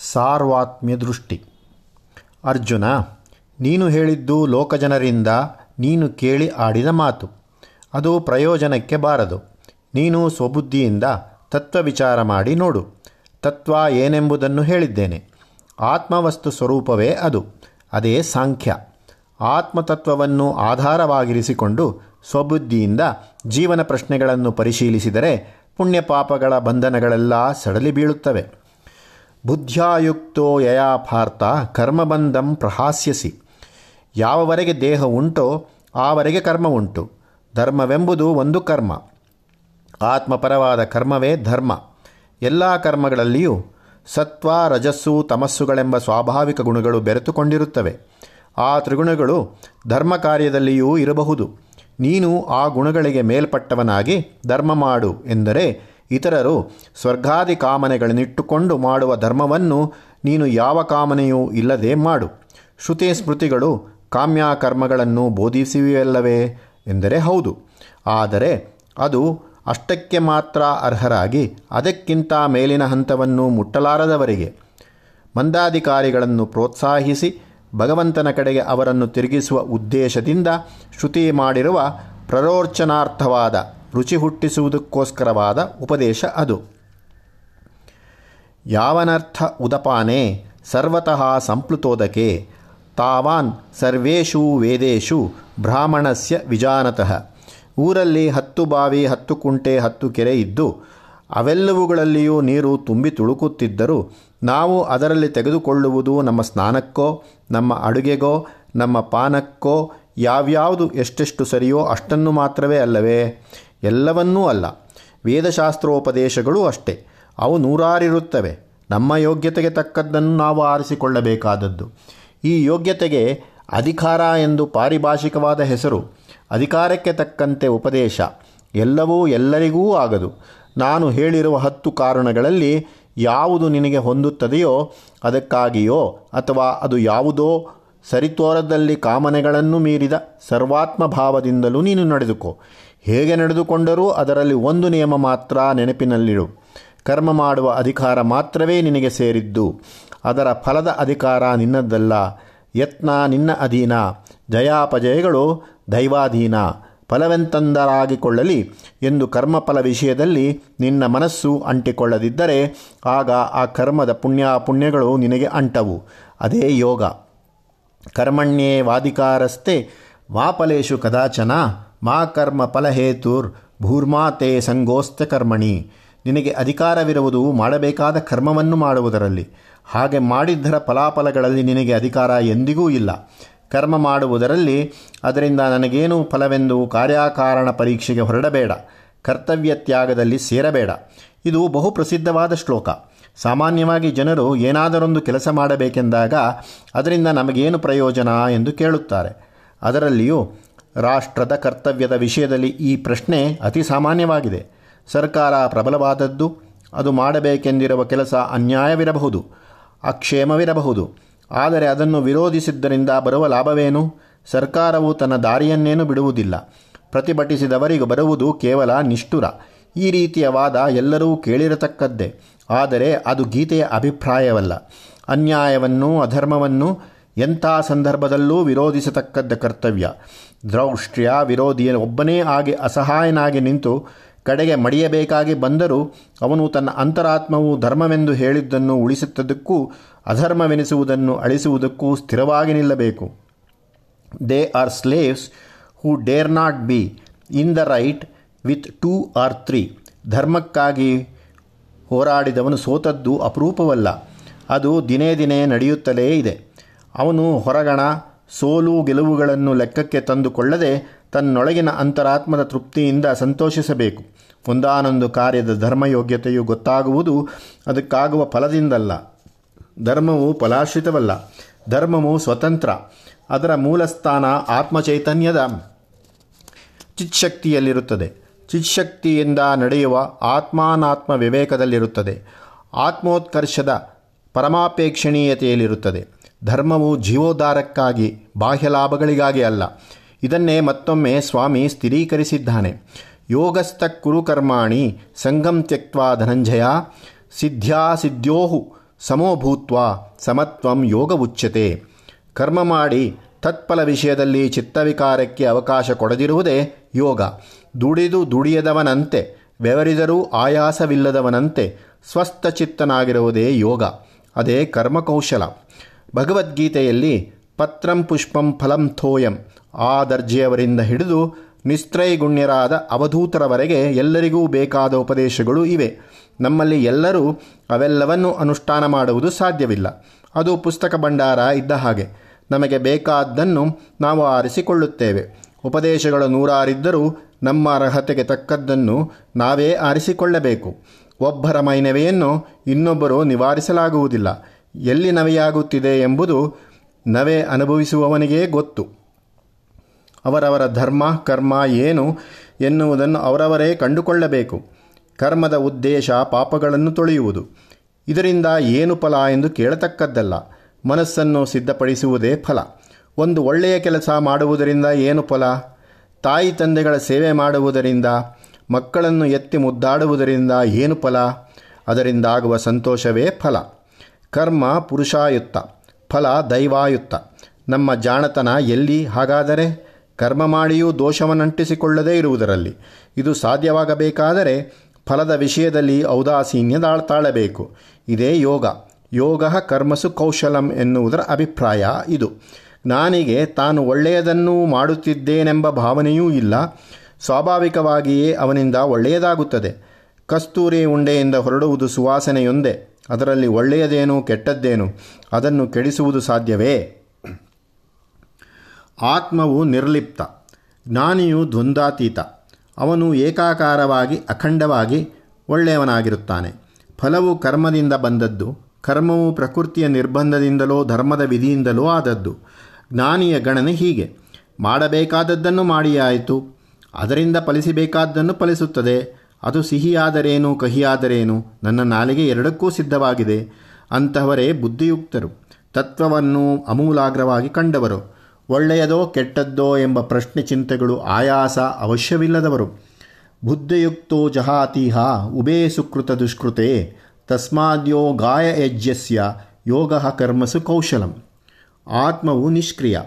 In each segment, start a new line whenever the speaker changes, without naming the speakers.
ಸಾರ್ವಾತ್ಮ್ಯ ದೃಷ್ಟಿ. ಅರ್ಜುನ, ನೀನು ಹೇಳಿದ್ದು ಲೋಕಜನರಿಂದ ನೀನು ಕೇಳಿ ಆಡಿದ ಮಾತು. ಅದು ಪ್ರಯೋಜನಕ್ಕೆ ಬಾರದು. ನೀನು ಸ್ವಬುದ್ಧಿಯಿಂದ ತತ್ವ ವಿಚಾರ ಮಾಡಿ ನೋಡು. ತತ್ವ ಏನೆಂಬುದನ್ನು ಹೇಳಿದ್ದೇನೆ. ಆತ್ಮವಸ್ತು ಸ್ವರೂಪವೇ ಅದು. ಅದೇ ಸಾಂಖ್ಯ. ಆತ್ಮತತ್ವವನ್ನು ಆಧಾರವಾಗಿರಿಸಿಕೊಂಡು ಸ್ವಬುದ್ಧಿಯಿಂದ ಜೀವನ ಪ್ರಶ್ನೆಗಳನ್ನು ಪರಿಶೀಲಿಸಿದರೆ ಪುಣ್ಯಪಾಪಗಳ ಬಂಧನಗಳೆಲ್ಲ ಸಡಲಿ ಬೀಳುತ್ತವೆ. ಬುದ್ಧ್ಯಾಯುಕ್ತೋ ಯಯಾಪಾರ್ಥ ಕರ್ಮಬಂಧಂ ಪ್ರಹಾಸ್ಯಸಿ. ಯಾವವರೆಗೆ ದೇಹ ಉಂಟೋ ಆವರೆಗೆ ಕರ್ಮ ಉಂಟು. ಧರ್ಮವೆಂಬುದು ಒಂದು ಕರ್ಮ. ಆತ್ಮಪರವಾದ ಕರ್ಮವೇ ಧರ್ಮ. ಎಲ್ಲ ಕರ್ಮಗಳಲ್ಲಿಯೂ ಸತ್ವ ರಜಸ್ಸು ತಮಸ್ಸುಗಳೆಂಬ ಸ್ವಾಭಾವಿಕ ಗುಣಗಳು ಬೆರೆತುಕೊಂಡಿರುತ್ತವೆ. ಆ ತ್ರಿಗುಣಗಳು ಧರ್ಮ ಕಾರ್ಯದಲ್ಲಿಯೂ ಇರಬಹುದು. ನೀನು ಆ ಗುಣಗಳಿಗೆ ಮೇಲ್ಪಟ್ಟವನಾಗಿ ಧರ್ಮ ಮಾಡು ಎಂದರೆ ಇತರರು ಸ್ವರ್ಗಾದಿ ಕಾಮನೆಗಳನ್ನಿಟ್ಟುಕೊಂಡು ಮಾಡುವ ಧರ್ಮವನ್ನು ನೀನು ಯಾವ ಕಾಮನೆಯೂ ಇಲ್ಲದೆ ಮಾಡು. ಶ್ರುತಿ ಸ್ಮೃತಿಗಳು ಕಾಮ್ಯ ಕರ್ಮಗಳನ್ನು ಬೋಧಿಸಿವೆಯಲ್ಲವೇ? ಎಂದರೆ ಹೌದು. ಆದರೆ ಅದು ಅಷ್ಟಕ್ಕೆ ಮಾತ್ರ ಅರ್ಹರಾಗಿ ಅದಕ್ಕಿಂತ ಮೇಲಿನ ಹಂತವನ್ನು ಮುಟ್ಟಲಾರದವರಿಗೆ. ಮಂದಾಧಿಕಾರಿಗಳನ್ನು ಪ್ರೋತ್ಸಾಹಿಸಿ ಭಗವಂತನ ಕಡೆಗೆ ಅವರನ್ನು ತಿರುಗಿಸುವ ಉದ್ದೇಶದಿಂದ ಶ್ರುತಿ ಮಾಡಿರುವ ಪ್ರರೋಚನಾರ್ಥವಾದ ರುಚಿ ಹುಟ್ಟಿಸುವುದಕ್ಕೋಸ್ಕರವಾದ ಉಪದೇಶ ಅದು. ಯಾವನರ್ಥ ಉದಪಾನೆ ಸರ್ವತಃ ಸಂಪ್ಲುತೋದಕೆ ತಾವಾನ್ ಸರ್ವೇಷು ವೇದೇಶು ಬ್ರಾಹ್ಮಣಸ್ಯ ವಿಜಾನತಃ. ಊರಲ್ಲಿ ಹತ್ತು ಬಾವಿ, ಹತ್ತು ಕುಂಟೆ, ಹತ್ತು ಕೆರೆ ಇದ್ದು, ಅವೆಲ್ಲವುಗಳಲ್ಲಿಯೂ ನೀರು ತುಂಬಿ ತುಳುಕುತ್ತಿದ್ದರೂ, ನಾವು ಅದರಲ್ಲಿ ತೆಗೆದುಕೊಳ್ಳುವುದು ನಮ್ಮ ಸ್ನಾನಕ್ಕೋ, ನಮ್ಮ ಅಡುಗೆಗೋ, ನಮ್ಮ ಪಾನಕ್ಕೋ, ಯಾವ್ಯಾವುದು ಎಷ್ಟೆಷ್ಟು ಸರಿಯೋ ಅಷ್ಟನ್ನು ಮಾತ್ರವೇ ಅಲ್ಲವೇ? ಎಲ್ಲವನ್ನೂ ಅಲ್ಲ. ವೇದಶಾಸ್ತ್ರೋಪದೇಶಗಳೂ ಅಷ್ಟೇ. ಅವು ನೂರಾರಿರುತ್ತವೆ. ನಮ್ಮ ಯೋಗ್ಯತೆಗೆ ತಕ್ಕದ್ದನ್ನು ನಾವು ಆರಿಸಿಕೊಳ್ಳಬೇಕಾದದ್ದು. ಈ ಯೋಗ್ಯತೆಗೆ ಅಧಿಕಾರ ಎಂದು ಪಾರಿಭಾಷಿಕವಾದ ಹೆಸರು, ಅಧಿಕಾರಕ್ಕೆ ತಕ್ಕಂತೆ ಉಪದೇಶ. ಎಲ್ಲವೂ ಎಲ್ಲರಿಗೂ ಆಗದು. ನಾನು ಹೇಳಿರುವ ಹತ್ತು ಕಾರಣಗಳಲ್ಲಿ ಯಾವುದು ನಿನಗೆ ಹೊಂದುತ್ತದೆಯೋ ಅದಕ್ಕಾಗಿಯೋ ಅಥವಾ ಅದು ಯಾವುದೋ ಸರಿತೋರದಲ್ಲಿ ಕಾಮನೆಗಳನ್ನು ಮೀರಿದ ಸರ್ವಾತ್ಮ ಭಾವದಿಂದಲೂ ನೀನು ನಡೆದುಕೋ. ಹೇಗೆ ನಡೆದುಕೊಂಡರೂ ಅದರಲ್ಲಿ ಒಂದು ನಿಯಮ ಮಾತ್ರ ನೆನಪಿನಲ್ಲಿಡು ಕರ್ಮ ಮಾಡುವ ಅಧಿಕಾರ ಮಾತ್ರವೇ ನಿನಗೆ ಸೇರಿದ್ದು. ಅದರ ಫಲದ ಅಧಿಕಾರ ನಿನ್ನದ್ದಲ್ಲ ಯತ್ನ ನಿನ್ನ ಅಧೀನ. ಜಯಾಪಜಯಗಳು ದೈವಾಧೀನ. ಫಲವೆಂತಂದರಾಗಿಕೊಳ್ಳಲಿ ಎಂದು ಕರ್ಮಫಲ ವಿಷಯದಲ್ಲಿ ನಿನ್ನ ಮನಸ್ಸು ಅಂಟಿಕೊಳ್ಳದಿದ್ದರೆ ಆಗ ಆ ಕರ್ಮದ ಪುಣ್ಯಾಪುಣ್ಯಗಳು ನಿನಗೆ ಅಂಟವು. ಅದೇ ಯೋಗ. ಕರ್ಮಣ್ಯೇ ವಾದಿಕಾರಸ್ತೆ ವಾಪಲೇಶು ಕದಾಚನ. ಮಾ ಕರ್ಮ ಫಲಹೇತುರ್ ಭೂರ್ಮಾತೆ ಸಂಗೋಸ್ತ ಕರ್ಮಣಿ. ನಿನಗೆ ಅಧಿಕಾರವಿರುವುದು ಮಾಡಬೇಕಾದ ಕರ್ಮವನ್ನು ಮಾಡುವುದರಲ್ಲಿ. ಹಾಗೆ ಮಾಡಿದ್ದರ ಫಲಾಫಲಗಳಲ್ಲಿ ನಿನಗೆ ಅಧಿಕಾರ ಎಂದಿಗೂ ಇಲ್ಲ. ಕರ್ಮ ಮಾಡುವುದರಲ್ಲಿ ಅದರಿಂದ ನನಗೇನು ಫಲವೆಂದು ಕಾರ್ಯಕಾರಣ ಪರೀಕ್ಷೆಗೆ ಹೊರಡಬೇಡ. ಕರ್ತವ್ಯ ತ್ಯಾಗದಲ್ಲಿ ಸೇರಬೇಡ. ಇದು ಬಹು ಪ್ರಸಿದ್ಧವಾದ ಶ್ಲೋಕ. ಸಾಮಾನ್ಯವಾಗಿ ಜನರು ಏನಾದರೊಂದು ಕೆಲಸ ಮಾಡಬೇಕೆಂದಾಗ ಅದರಿಂದ ನಮಗೇನು ಪ್ರಯೋಜನ ಎಂದು ಕೇಳುತ್ತಾರೆ. ಅದರಲ್ಲಿಯೂ ರಾಷ್ಟ್ರದ ಕರ್ತವ್ಯದ ವಿಷಯದಲ್ಲಿ ಈ ಪ್ರಶ್ನೆ ಅತಿ ಸಾಮಾನ್ಯವಾಗಿದೆ. ಸರ್ಕಾರ ಪ್ರಬಲವಾದದ್ದು, ಅದು ಮಾಡಬೇಕೆಂದಿರುವ ಕೆಲಸ ಅನ್ಯಾಯವಿರಬಹುದು, ಅಕ್ಷೇಮವಿರಬಹುದು. ಆದರೆ ಅದನ್ನು ವಿರೋಧಿಸಿದ್ದರಿಂದ ಬರುವ ಲಾಭವೇನು? ಸರ್ಕಾರವು ತನ್ನ ದಾರಿಯನ್ನೇನು ಬಿಡುವುದಿಲ್ಲ. ಪ್ರತಿಭಟಿಸಿದವರಿಗೆ ಬರುವುದು ಕೇವಲ ನಿಷ್ಠುರ. ಈ ರೀತಿಯ ವಾದ ಎಲ್ಲರೂ ಕೇಳಿರತಕ್ಕದ್ದೇ. ಆದರೆ ಅದು ಗೀತೆಯ ಅಭಿಪ್ರಾಯವಲ್ಲ. ಅನ್ಯಾಯವನ್ನು, ಅಧರ್ಮವನ್ನು ಎಂಥ ಸಂದರ್ಭದಲ್ಲೂ ವಿರೋಧಿಸತಕ್ಕದ್ದ ಕರ್ತವ್ಯ. ದ್ರೌಷ್ಟ್ರ್ಯ ವಿರೋಧಿಯ ಒಬ್ಬನೇ ಆಗಿ ಅಸಹಾಯನಾಗಿ ನಿಂತು ಕಡೆಗೆ ಮಡಿಯಬೇಕಾಗಿ ಬಂದರೂ ಅವನು ತನ್ನ ಅಂತರಾತ್ಮವು ಧರ್ಮವೆಂದು ಹೇಳಿದ್ದನ್ನು ಉಳಿಸುತ್ತದಕ್ಕೂ ಅಧರ್ಮವೆನಿಸುವುದನ್ನು ಅಳಿಸುವುದಕ್ಕೂ ಸ್ಥಿರವಾಗಿ ನಿಲ್ಲಬೇಕು. They are slaves who dare not be in the right with two or three ಧರ್ಮಕ್ಕಾಗಿ ಹೋರಾಡಿದವನು ಸೋತದ್ದು ಅಪರೂಪವಲ್ಲ. ಅದು ದಿನೇ ದಿನೇ ನಡೆಯುತ್ತಲೇ ಇದೆ. ಅವನು ಹೊರಗಣ ಸೋಲು ಗೆಲುವುಗಳನ್ನು ಲೆಕ್ಕಕ್ಕೆ ತಂದುಕೊಳ್ಳದೆ ತನ್ನೊಳಗಿನ ಅಂತರಾತ್ಮದ ತೃಪ್ತಿಯಿಂದ ಸಂತೋಷಿಸಬೇಕು. ಒಂದಾನೊಂದು ಕಾರ್ಯದ ಧರ್ಮಯೋಗ್ಯತೆಯು ಗೊತ್ತಾಗುವುದು ಅದಕ್ಕಾಗುವ ಫಲದಿಂದಲ್ಲ. ಧರ್ಮವು ಫಲಾಶ್ರಿತವಲ್ಲ. ಧರ್ಮವು ಸ್ವತಂತ್ರ. ಅದರ ಮೂಲಸ್ಥಾನ ಆತ್ಮಚೈತನ್ಯದ ಚಿತ್ಶಕ್ತಿಯಲ್ಲಿರುತ್ತದೆ ಚಿತ್ಶಕ್ತಿಯಿಂದ ನಡೆಯುವ ಆತ್ಮಾನಾತ್ಮ ವಿವೇಕದಲ್ಲಿರುತ್ತದೆ. ಆತ್ಮೋತ್ಕರ್ಷದ ಪರಮಾಪೇಕ್ಷಣೀಯತೆಯಲ್ಲಿರುತ್ತದೆ. ಧರ್ಮವು ಜೀವೋದ್ಧಾರಕ್ಕಾಗಿ ಬಾಹ್ಯ ಲಾಭಗಳಿಗಾಗಿ ಅಲ್ಲ. ಇದನ್ನೇ ಮತ್ತೊಮ್ಮೆ ಸ್ವಾಮಿ ಸ್ಥಿರೀಕರಿಸಿದ್ದಾನೆ. ಯೋಗಸ್ಥ ಕುರುಕರ್ಮಾಣಿ ಸಂಗಂ ತ್ಯಕ್ವಾ ಧನಂಜಯ ಸಿದ್ಧ್ಯಾಸಿದ್ಯೋಹು ಸಿದ್ಧೋ ಸಮೋಭೂತ್ವ ಸಮತ್ವಂ ಯೋಗ ಉಚ್ಯತೆ. ಕರ್ಮ ಮಾಡಿ ತತ್ಫಲ ವಿಷಯದಲ್ಲಿ ಚಿತ್ತವಿಕಾರಕ್ಕೆ ಅವಕಾಶ ಕೊಡದಿರುವುದೇ ಯೋಗ. ದುಡಿದು ದುಡಿಯದವನಂತೆ ವ್ಯವರಿದರೂ ಆಯಾಸವಿಲ್ಲದವನಂತೆ ಸ್ವಸ್ಥಚಿತ್ತನಾಗಿರುವುದೇ ಯೋಗ. ಅದೇ ಕರ್ಮಕೌಶಲ. ಭಗವದ್ಗೀತೆಯಲ್ಲಿ ಪತ್ರಂ ಪುಷ್ಪಂ ಫಲಂ ಥೋಯಂ ಆ ದರ್ಜೆಯವರಿಂದ ಹಿಡಿದು ನಿಸ್ತ್ರೈಗುಣ್ಯರಾದ ಅವಧೂತರವರೆಗೆ ಎಲ್ಲರಿಗೂ ಬೇಕಾದ ಉಪದೇಶಗಳು ಇವೆ. ನಮ್ಮಲ್ಲಿ ಎಲ್ಲರೂ ಅವೆಲ್ಲವನ್ನು ಅನುಷ್ಠಾನ ಮಾಡುವುದು ಸಾಧ್ಯವಿಲ್ಲ. ಅದು ಪುಸ್ತಕ ಭಂಡಾರ ಇದ್ದ ಹಾಗೆ. ನಮಗೆ ಬೇಕಾದ್ದನ್ನು ನಾವು ಆರಿಸಿಕೊಳ್ಳುತ್ತೇವೆ. ಉಪದೇಶಗಳು ನೂರಾರಿದ್ದರೂ ನಮ್ಮ ಅರ್ಹತೆಗೆ ತಕ್ಕದ್ದನ್ನು ನಾವೇ ಆರಿಸಿಕೊಳ್ಳಬೇಕು. ಒಬ್ಬರ ಮೈನವೆಯನ್ನು ಇನ್ನೊಬ್ಬರು ನಿವಾರಿಸಲಾಗುವುದಿಲ್ಲ. ಎಲ್ಲಿ ನವೆಯಾಗುತ್ತಿದೆ ಎಂಬುದು ನವೆ ಅನುಭವಿಸುವವನಿಗೇ ಗೊತ್ತು. ಅವರವರ ಧರ್ಮ, ಕರ್ಮ ಏನು ಎನ್ನುವುದನ್ನು ಅವರವರೇ ಕಂಡುಕೊಳ್ಳಬೇಕು. ಕರ್ಮದ ಉದ್ದೇಶ ಪಾಪಗಳನ್ನು ತೊಳೆಯುವುದು. ಇದರಿಂದ ಏನು ಫಲ ಎಂದು ಕೇಳತಕ್ಕದ್ದಲ್ಲ. ಮನಸ್ಸನ್ನು ಸಿದ್ಧಪಡಿಸುವುದೇ ಫಲ. ಒಂದು ಒಳ್ಳೆಯ ಕೆಲಸ ಮಾಡುವುದರಿಂದ ಏನು ಫಲ? ತಾಯಿ ತಂದೆಗಳ ಸೇವೆ ಮಾಡುವುದರಿಂದ, ಮಕ್ಕಳನ್ನು ಎತ್ತಿ ಮುದ್ದಾಡುವುದರಿಂದ ಏನು ಫಲ? ಅದರಿಂದಾಗುವ ಸಂತೋಷವೇ ಫಲ. ಕರ್ಮ ಪುರುಷಾಯುಕ್ತ, ಫಲ ದೈವಾಯುಕ್ತ. ನಮ್ಮ ಜಾಣತನ ಎಲ್ಲಿ ಹಾಗಾದರೆ? ಕರ್ಮ ಮಾಡಿಯೂ ದೋಷವನ್ನಂಟಿಸಿಕೊಳ್ಳದೇ ಇರುವುದರಲ್ಲಿ. ಇದು ಸಾಧ್ಯವಾಗಬೇಕಾದರೆ ಫಲದ ವಿಷಯದಲ್ಲಿ ಔದಾಸೀನ್ಯ ತಾಳಬೇಕು ಇದೇ ಯೋಗ. ಯೋಗ ಕರ್ಮಸು ಕೌಶಲಂ ಎನ್ನುವುದರ ಅಭಿಪ್ರಾಯ ಇದು. ನಾನಿಗೆ ತಾನು ಒಳ್ಳೆಯದನ್ನು ಮಾಡುತ್ತಿದ್ದೇನೆಂಬ ಭಾವನೆಯೂ ಇಲ್ಲ. ಸ್ವಾಭಾವಿಕವಾಗಿಯೇ ಅವನಿಂದ ಒಳ್ಳೆಯದಾಗುತ್ತದೆ. ಕಸ್ತೂರಿ ಉಂಡೆಯಿಂದ ಹೊರಡುವುದು ಸುವಾಸನೆಯೊಂದೇ. ಅದರಲ್ಲಿ ಒಳ್ಳೆಯದೇನು ಕೆಟ್ಟದ್ದೇನು? ಅದನ್ನು ಕೆಡಿಸುವುದು ಸಾಧ್ಯವೇ? ಆತ್ಮವು ನಿರ್ಲಿಪ್ತ, ಜ್ಞಾನಿಯು ದ್ವಂದ್ವಾತೀತ. ಅವನು ಏಕಾಕಾರವಾಗಿ, ಅಖಂಡವಾಗಿ ಒಳ್ಳೆಯವನಾಗಿರುತ್ತಾನೆ. ಫಲವು ಕರ್ಮದಿಂದ ಬಂದದ್ದು, ಕರ್ಮವು ಪ್ರಕೃತಿಯ ನಿರ್ಬಂಧದಿಂದಲೋ, ಧರ್ಮದ ವಿಧಿಯಿಂದಲೋ ಆದದ್ದು. ಜ್ಞಾನಿಯ ಗಣನೆ ಹೀಗೆ, ಮಾಡಬೇಕಾದದ್ದನ್ನು ಮಾಡಿಯಾಯಿತು, ಅದರಿಂದ ಫಲಿಸಬೇಕಾದ್ದನ್ನು ಫಲಿಸುತ್ತದೆ. ಅದು ಸಿಹಿಯಾದರೇನು, ಕಹಿಯಾದರೇನು? ನನ್ನ ನಾಲಿಗೆ ಎರಡಕ್ಕೂ ಸಿದ್ಧವಾಗಿದೆ. ಅಂತಹವರೇ ಬುದ್ಧಿಯುಕ್ತರು. ತತ್ವವನ್ನು ಅಮೂಲಾಗ್ರವಾಗಿ ಕಂಡವರು. ಒಳ್ಳೆಯದೋ ಕೆಟ್ಟದ್ದೋ ಎಂಬ ಪ್ರಶ್ನೆ ಚಿಂತೆಗಳು ಆಯಾಸ ಅವಶ್ಯವಿಲ್ಲದವರು. ಬುದ್ಧಿಯುಕ್ತೋ ಜಹಾತೀಹ ಉಬೇ ಸುಕೃತ ದುಷ್ಕೃತೆ ತಸ್ಮಾದ್ಯೋ ಗಾಯ ಯಜ್ಯಸ್ಯ ಯೋಗ ಕರ್ಮಸು ಕೌಶಲಂ. ಆತ್ಮವು ನಿಷ್ಕ್ರಿಯ.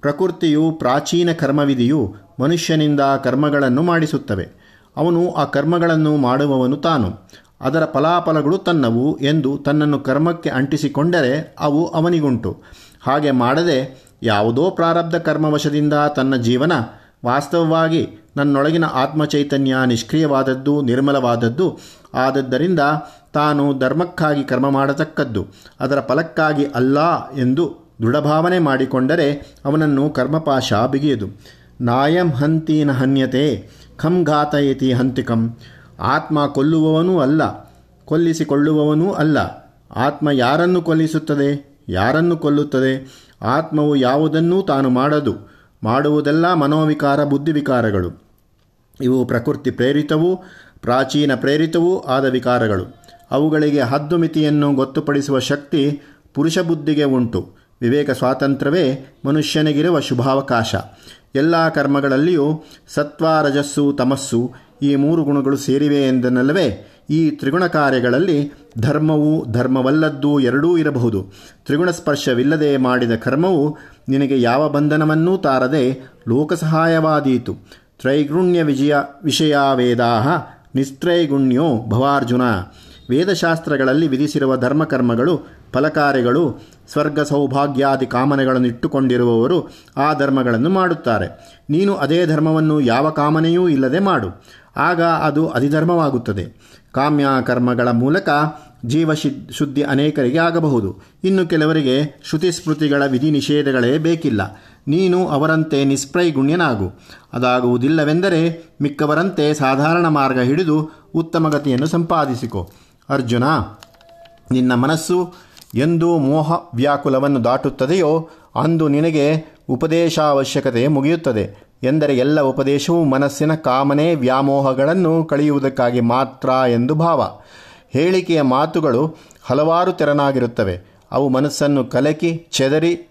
ಪ್ರಕೃತಿಯು ಪ್ರಾಚೀನ ಕರ್ಮವಿಧಿಯು ಮನುಷ್ಯನಿಂದ ಕರ್ಮಗಳನ್ನು ಮಾಡಿಸುತ್ತವೆ. ಅವನು ಆ ಕರ್ಮಗಳನ್ನು ಮಾಡುವವನು ತಾನು. ಅದರ ಫಲಾಫಲಗಳು ತನ್ನವು ಎಂದು ತನ್ನನ್ನು ಕರ್ಮಕ್ಕೆ ಅಂಟಿಸಿಕೊಂಡರೆ ಅವು ಅವನಿಗುಂಟು. ಹಾಗೆ ಮಾಡದೆ ಯಾವುದೋ ಪ್ರಾರಬ್ಧ ಕರ್ಮವಶದಿಂದ ತನ್ನ ಜೀವನ ವಾಸ್ತವವಾಗಿ ನನ್ನೊಳಗಿನ ಆತ್ಮಚೈತನ್ಯ ನಿಷ್ಕ್ರಿಯವಾದದ್ದು, ನಿರ್ಮಲವಾದದ್ದು ಆದದ್ದರಿಂದ ತಾನು ಧರ್ಮಕ್ಕಾಗಿ ಕರ್ಮ ಮಾಡತಕ್ಕದ್ದು, ಅದರ ಫಲಕ್ಕಾಗಿ ಅಲ್ಲ ಎಂದು ದೃಢಭಾವನೆ ಮಾಡಿಕೊಂಡರೆ ಅವನನ್ನು ಕರ್ಮಪಾಶ ಬಿಗಿಯದು. ನಾಯಂ ಹಂತೀನ ಹನ್ಯತೆ, ಖಂ ಘಾತಯತಿ ಹಂತಿಕಂ. ಆತ್ಮ ಕೊಲ್ಲುವವನೂ ಅಲ್ಲ, ಕೊಲ್ಲಿಸಿಕೊಳ್ಳುವವನೂ ಅಲ್ಲ. ಆತ್ಮ ಯಾರನ್ನು ಕೊಲ್ಲಿಸುತ್ತದೆ? ಯಾರನ್ನು ಕೊಲ್ಲುತ್ತದೆ? ಆತ್ಮವು ಯಾವುದನ್ನೂ ತಾನು ಮಾಡದು. ಮಾಡುವುದೆಲ್ಲ ಮನೋವಿಕಾರ, ಬುದ್ಧಿವಿಕಾರಗಳು. ಇವು ಪ್ರಕೃತಿ ಪ್ರೇರಿತವೂ, ಪ್ರಾಚೀನ ಪ್ರೇರಿತವೂ ಆದ ವಿಕಾರಗಳು. ಅವುಗಳಿಗೆ ಹದ್ದುಮಿತಿಯನ್ನು ಗೊತ್ತುಪಡಿಸುವ ಶಕ್ತಿ ಪುರುಷ ಬುದ್ಧಿಗೆ ಉಂಟು. ವಿವೇಕ ಸ್ವಾತಂತ್ರ್ಯವೇ ಮನುಷ್ಯನಿಗಿರುವ ಶುಭಾವಕಾಶ. ಎಲ್ಲ ಕರ್ಮಗಳಲ್ಲಿಯೂ ಸತ್ವ ರಜಸ್ಸು ತಮಸ್ಸು ಈ ಮೂರು ಗುಣಗಳು ಸೇರಿವೆ ಎಂದನಲ್ಲವೇ ಈ ತ್ರಿಗುಣ ಕಾರ್ಯಗಳಲ್ಲಿ ಧರ್ಮವು ಧರ್ಮವಲ್ಲದ್ದು ಎರಡೂ ಇರಬಹುದು. ತ್ರಿಗುಣ ಸ್ಪರ್ಶವಿಲ್ಲದೆ ಮಾಡಿದ ಕರ್ಮವು ನಿನಗೆ ಯಾವ ಬಂಧನವನ್ನೂ ತಾರದೆ ಲೋಕಸಹಾಯವಾದೀತು. ತ್ರೈಗುಣ್ಯ ವಿಜಯ ವಿಷಯ ವೇದಾ ನಿಸ್ತ್ರೈಗುಣ್ಯೋ ಭವಾರ್ಜುನ. ವೇದಶಾಸ್ತ್ರಗಳಲ್ಲಿ ವಿಧಿಸಿರುವ ಧರ್ಮಕರ್ಮಗಳು, ಫಲಕಾರ್ಯಗಳು ಸ್ವರ್ಗ ಸೌಭಾಗ್ಯಾದಿ ಕಾಮನೆಗಳನ್ನು ಇಟ್ಟುಕೊಂಡಿರುವವರು ಆ ಧರ್ಮಗಳನ್ನು ಮಾಡುತ್ತಾರೆ. ನೀನು ಅದೇ ಧರ್ಮವನ್ನು ಯಾವ ಕಾಮನೆಯೂ ಇಲ್ಲದೆ ಮಾಡು. ಆಗ ಅದು ಅಧಿಧರ್ಮವಾಗುತ್ತದೆ. ಕಾಮ್ಯ ಕರ್ಮಗಳ ಮೂಲಕ ಜೀವ ಶುದ್ಧಿ ಅನೇಕರಿಗೆ ಆಗಬಹುದು. ಇನ್ನು ಕೆಲವರಿಗೆ ಶ್ರುತಿ ಸ್ಮೃತಿಗಳ ವಿಧಿ ನಿಷೇಧಗಳೇ ಬೇಕಿಲ್ಲ. ನೀನು ಅವರಂತೆ ನಿಸ್ಪ್ರೈಗುಣ್ಯನಾಗು ಅದಾಗುವುದಿಲ್ಲವೆಂದರೆ ಮಿಕ್ಕವರಂತೆ ಸಾಧಾರಣ ಮಾರ್ಗ ಹಿಡಿದು ಉತ್ತಮ ಗತಿಯನ್ನು ಸಂಪಾದಿಸಿಕೊ. ಅರ್ಜುನ, ನಿನ್ನ ಮನಸ್ಸು ಎಂದು ಮೋಹ ವ್ಯಾಕುಲವನ್ನು ದಾಟುತ್ತದೆಯೋ ಅಂದು ನಿನಗೆ ಉಪದೇಶ ಅವಶ್ಯಕತೆ ಮುಗಿಯುತ್ತದೆ. ಎಂದರೆ ಎಲ್ಲ ಉಪದೇಶವು ಮನಸ್ಸಿನ ಕಾಮನೆ ವ್ಯಾಮೋಹಗಳನ್ನು ಕಳೆಯುವುದಕ್ಕಾಗಿ ಮಾತ್ರ ಎಂದು ಭಾವ. ಹೇಳಿಕೆಯ ಮಾತುಗಳು ಹಲವಾರು ತೆರನಾಗಿರುತ್ತವೆ. ಅವು ಮನಸ್ಸನ್ನು ಕಲಕಿ, ಚೆದರಿ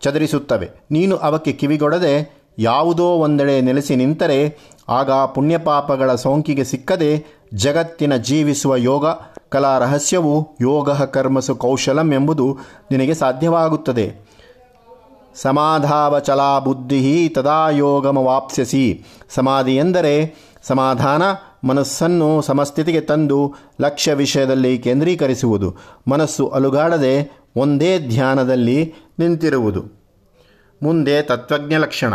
ಚದರಿಸುತ್ತವೆ. ನೀನು ಅವಕ್ಕೆ ಕಿವಿಗೊಡದೆ ಯಾವುದೋ ಒಂದೆಡೆ ನೆಲೆಸಿ ನಿಂತರೆ ಆಗ ಪುಣ್ಯಪಾಪಗಳ ಸೋಂಕಿಗೆ ಸಿಕ್ಕದೆ ಜಗತ್ತಿನ ಜೀವಿಸುವ ಯೋಗ ಕಲಾ ರಹಸ್ಯವು ಯೋಗ ಕರ್ಮಸು ಕೌಶಲಂ ಎಂಬುದು ನಿನಗೆ ಸಾಧ್ಯವಾಗುತ್ತದೆ. ಸಮಾಧಾವಚಲಾ ಬುದ್ಧಿ ತದಾ ಯೋಗಮವಾಪ್ಸ್ಯಸಿ ಸಮಾಧಿ ಎಂದರೆ ಸಮಾಧಾನ, ಮನಸ್ಸನ್ನು ಸಮಸ್ಥಿತಿಗೆ ತಂದು ಲಕ್ಷ್ಯ ವಿಷಯದಲ್ಲಿ ಕೇಂದ್ರೀಕರಿಸುವುದು. ಮನಸ್ಸು ಅಲುಗಾಡದೆ ಒಂದೇ ಧ್ಯಾನದಲ್ಲಿ ನಿಂತಿರುವುದು. ಮುಂದೆ ತತ್ವಜ್ಞ ಲಕ್ಷಣ.